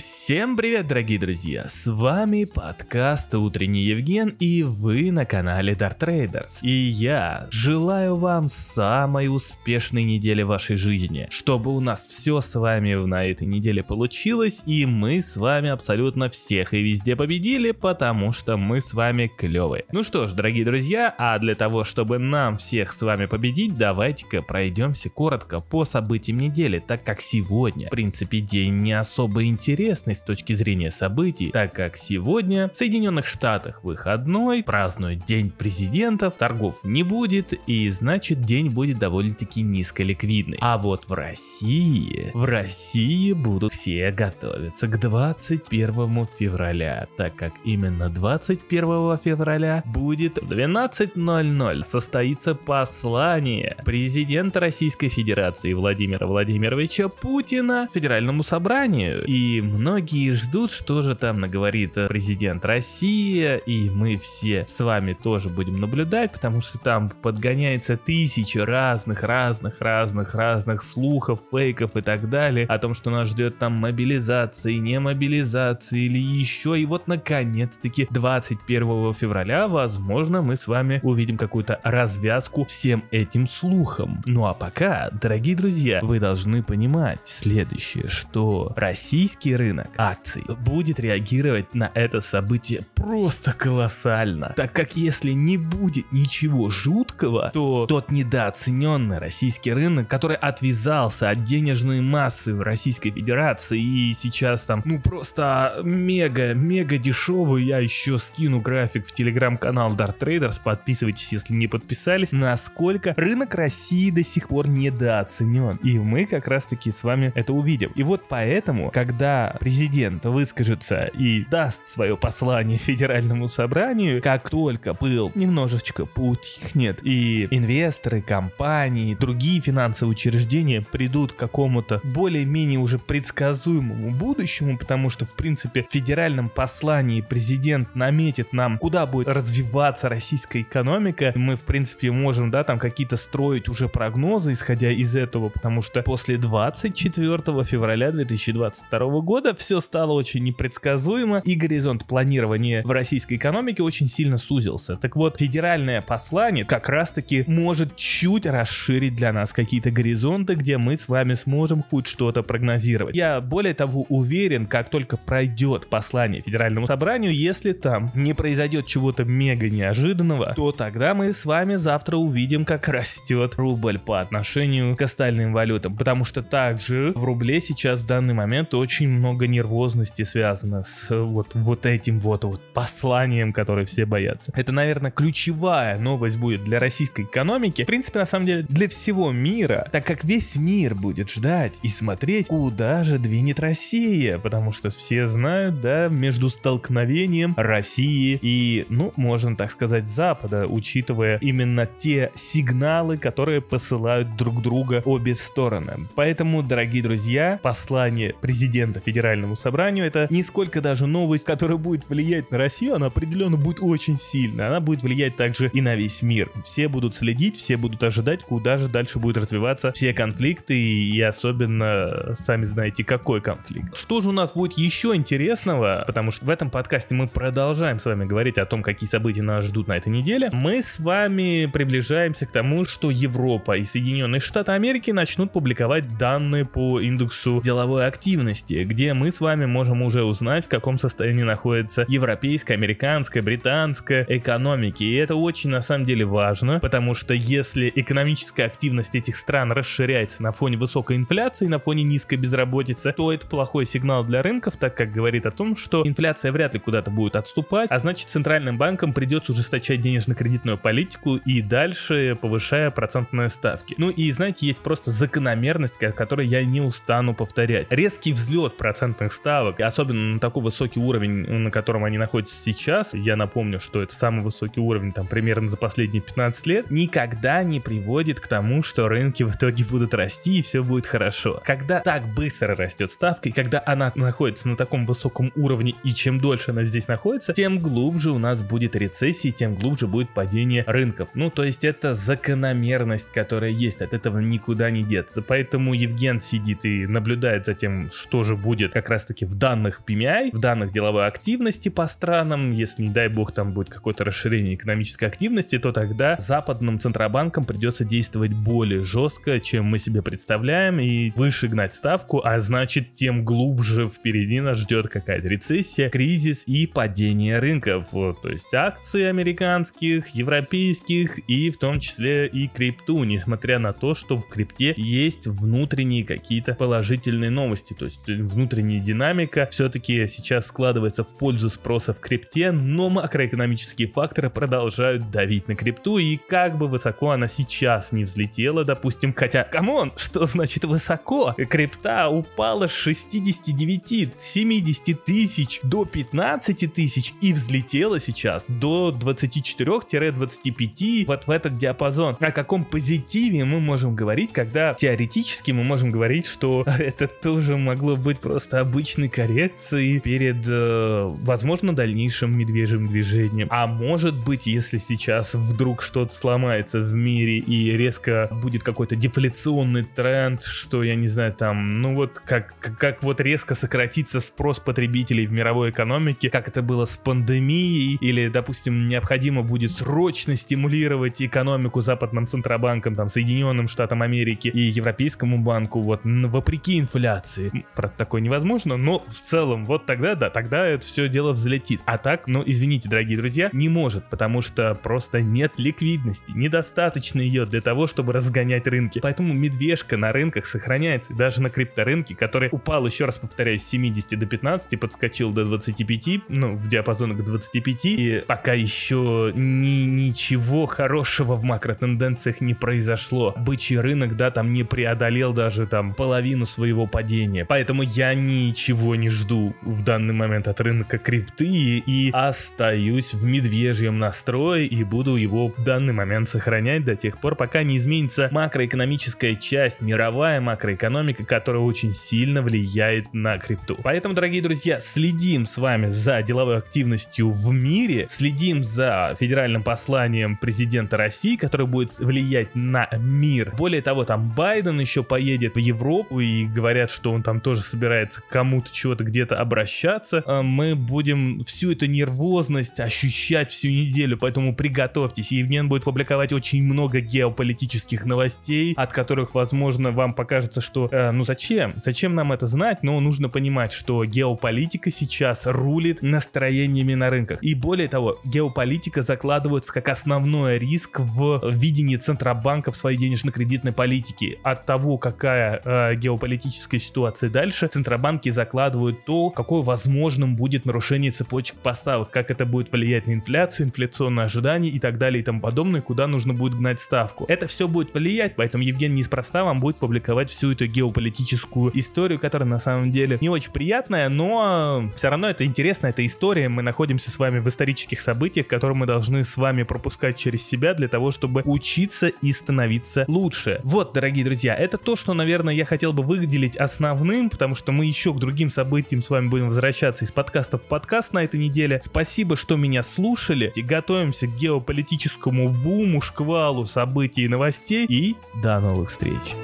peace. Всем привет, дорогие друзья! С вами подкаст Утренний Евген и вы на канале Dart Traders. И я желаю вам самой успешной недели вашей жизни, чтобы у нас все с вами на этой неделе получилось и мы с вами абсолютно всех и везде победили, потому что мы с вами клевые. Ну что ж, дорогие друзья, а для того, чтобы нам всех с вами победить, давайте-ка пройдемся коротко по событиям недели, так как сегодня, в принципе, день не особо интересный с точки зрения событий, так как сегодня в Соединенных Штатах выходной, празднуют День президентов, торгов не будет и значит день будет довольно-таки низколиквидный. А вот в России, в России будут все готовиться к 21 февраля, так как именно 21 февраля будет в 12.00 состоится послание президента Российской Федерации Владимира Владимировича Путина Федеральному собранию. И многие ждут, что же там наговорит президент России, и мы все с вами тоже будем наблюдать, потому что там подгоняется тысячи разных, разных, разных, разных слухов, фейков и так далее, о том, что нас ждет там мобилизации, не мобилизации или еще, и вот наконец-таки 21 февраля, возможно, мы с вами увидим какую-то развязку всем этим слухам. Ну а пока, дорогие друзья, вы должны понимать следующее, что российский рынок акций будет реагировать на это событие просто колоссально, так как если не будет ничего жуткого, то тот недооцененный российский рынок, который отвязался от денежной массы в Российской Федерации и сейчас там, ну просто мега, мега дешевый, я еще скину график в телеграм-канал Dart Traders, подписывайтесь, если не подписались, насколько рынок России до сих пор недооценен. И мы как раз таки с вами это увидим. И вот поэтому, когда президент выскажется и даст свое послание федеральному собранию, как только пыл немножечко поутихнет и инвесторы, компании, другие финансовые учреждения придут к какому-то более-менее уже предсказуемому будущему, потому что в принципе в федеральном послании президент наметит нам, куда будет развиваться российская экономика, мы в принципе можем, да, там какие-то строить уже прогнозы, исходя из этого, потому что после 24 февраля 2022 года года все стало очень непредсказуемо, и горизонт планирования в российской экономике очень сильно сузился. Так вот, федеральное послание как раз-таки может чуть расширить для нас какие-то горизонты, где мы с вами сможем хоть что-то прогнозировать. Я более того уверен, как только пройдет послание федеральному собранию, если там не произойдет чего-то мега неожиданного, то тогда мы с вами завтра увидим, как растет рубль по отношению к остальным валютам, потому что также в рубле сейчас в данный момент очень много много нервозности связано с вот, вот этим вот, вот посланием, которое все боятся. Это, наверное, ключевая новость будет для российской экономики. В принципе, на самом деле, для всего мира, так как весь мир будет ждать и смотреть, куда же двинет Россия, потому что все знают, да, между столкновением России и, ну, можно так сказать, Запада, учитывая именно те сигналы, которые посылают друг друга обе стороны. Поэтому, дорогие друзья, послание президента Федерации федеральному собранию. Это не сколько даже новость, которая будет влиять на Россию, она определенно будет очень сильно. Она будет влиять также и на весь мир. Все будут следить, все будут ожидать, куда же дальше будет развиваться все конфликты и особенно, сами знаете, какой конфликт. Что же у нас будет еще интересного, потому что в этом подкасте мы продолжаем с вами говорить о том, какие события нас ждут на этой неделе. Мы с вами приближаемся к тому, что Европа и Соединенные Штаты Америки начнут публиковать данные по индексу деловой активности, где мы с вами можем уже узнать, в каком состоянии находится европейская, американская, британская экономики. И это очень на самом деле важно, потому что если экономическая активность этих стран расширяется на фоне высокой инфляции, на фоне низкой безработицы, то это плохой сигнал для рынков, так как говорит о том, что инфляция вряд ли куда-то будет отступать, а значит центральным банкам придется ужесточать денежно-кредитную политику и дальше повышая процентные ставки. Ну и знаете, есть просто закономерность, которую я не устану повторять. Резкий взлет процентов процентных ставок, особенно на такой высокий уровень, на котором они находятся сейчас, я напомню, что это самый высокий уровень там примерно за последние 15 лет, никогда не приводит к тому, что рынки в итоге будут расти и все будет хорошо. Когда так быстро растет ставка, и когда она находится на таком высоком уровне, и чем дольше она здесь находится, тем глубже у нас будет рецессия, тем глубже будет падение рынков. Ну, то есть это закономерность, которая есть, от этого никуда не деться. Поэтому Евген сидит и наблюдает за тем, что же будет как раз таки в данных PMI, в данных деловой активности по странам, если, не дай бог, там будет какое-то расширение экономической активности, то тогда западным центробанкам придется действовать более жестко, чем мы себе представляем, и выше гнать ставку, а значит, тем глубже впереди нас ждет какая-то рецессия, кризис и падение рынков. То есть акции американских, европейских и в том числе и крипту, несмотря на то, что в крипте есть внутренние какие-то положительные новости, то есть внутренняя динамика все-таки сейчас складывается в пользу спроса в крипте, но макроэкономические факторы продолжают давить на крипту, и как бы высоко она сейчас не взлетела, допустим, хотя, come on, что значит высоко? Крипта упала с 69-70 тысяч до 15 тысяч и взлетела сейчас до 24-25 вот в этот диапазон. О каком позитиве мы можем говорить, когда теоретически мы можем говорить, что это тоже могло быть просто обычной коррекцией перед, э, возможно, дальнейшим медвежьим движением. А может быть, если сейчас вдруг что-то сломается в мире и резко будет какой-то дефляционный тренд, что, я не знаю, там, ну вот как, как вот резко сократится спрос потребителей в мировой экономике, как это было с пандемией, или, допустим, необходимо будет срочно стимулировать экономику западным центробанкам, там, Соединенным Штатам Америки и Европейскому банку, вот, вопреки инфляции. Правда, такое невозможно, но в целом, вот тогда, да, тогда это все дело взлетит. А так, ну, извините, дорогие друзья, не может, потому что просто нет ликвидности, недостаточно ее для того, чтобы разгонять рынки. Поэтому медвежка на рынках сохраняется, даже на крипторынке, который упал, еще раз повторяюсь, с 70 до 15, подскочил до 25, ну, в диапазон к 25, и пока еще ни, ничего хорошего в макротенденциях не произошло. Бычий рынок, да, там не преодолел даже там половину своего падения. Поэтому я ничего не жду в данный момент от рынка крипты и остаюсь в медвежьем настрое и буду его в данный момент сохранять до тех пор, пока не изменится макроэкономическая часть, мировая макроэкономика, которая очень сильно влияет на крипту. Поэтому, дорогие друзья, следим с вами за деловой активностью в мире, следим за федеральным посланием президента России, который будет влиять на мир. Более того, там Байден еще поедет в Европу и говорят, что он там тоже собирается кому-то чего-то где-то обращаться. А мы будем всю эту нервозность ощущать всю неделю, поэтому приготовьтесь. Евген будет публиковать очень много геополитических новостей, от которых, возможно, вам покажется, что э, ну зачем? Зачем нам это знать? Но нужно понимать, что геополитика сейчас рулит настроениями на рынках. И более того, геополитика закладывается как основной риск в видении Центробанка в своей денежно-кредитной политике. От того, какая э, геополитическая ситуация дальше, Центробанки закладывают то, какое возможным будет нарушение цепочек поставок, как это будет влиять на инфляцию, инфляционные ожидания и так далее и тому подобное, куда нужно будет гнать ставку. Это все будет влиять, поэтому Евгений неспроста вам будет публиковать всю эту геополитическую историю, которая на самом деле не очень приятная, но все равно это интересно, это история, мы находимся с вами в исторических событиях, которые мы должны с вами пропускать через себя для того, чтобы учиться и становиться лучше. Вот, дорогие друзья, это то, что, наверное, я хотел бы выделить основным, потому что мы еще другим событиям с вами будем возвращаться из подкаста в подкаст на этой неделе. Спасибо, что меня слушали. И готовимся к геополитическому буму, шквалу событий и новостей. И до новых встреч.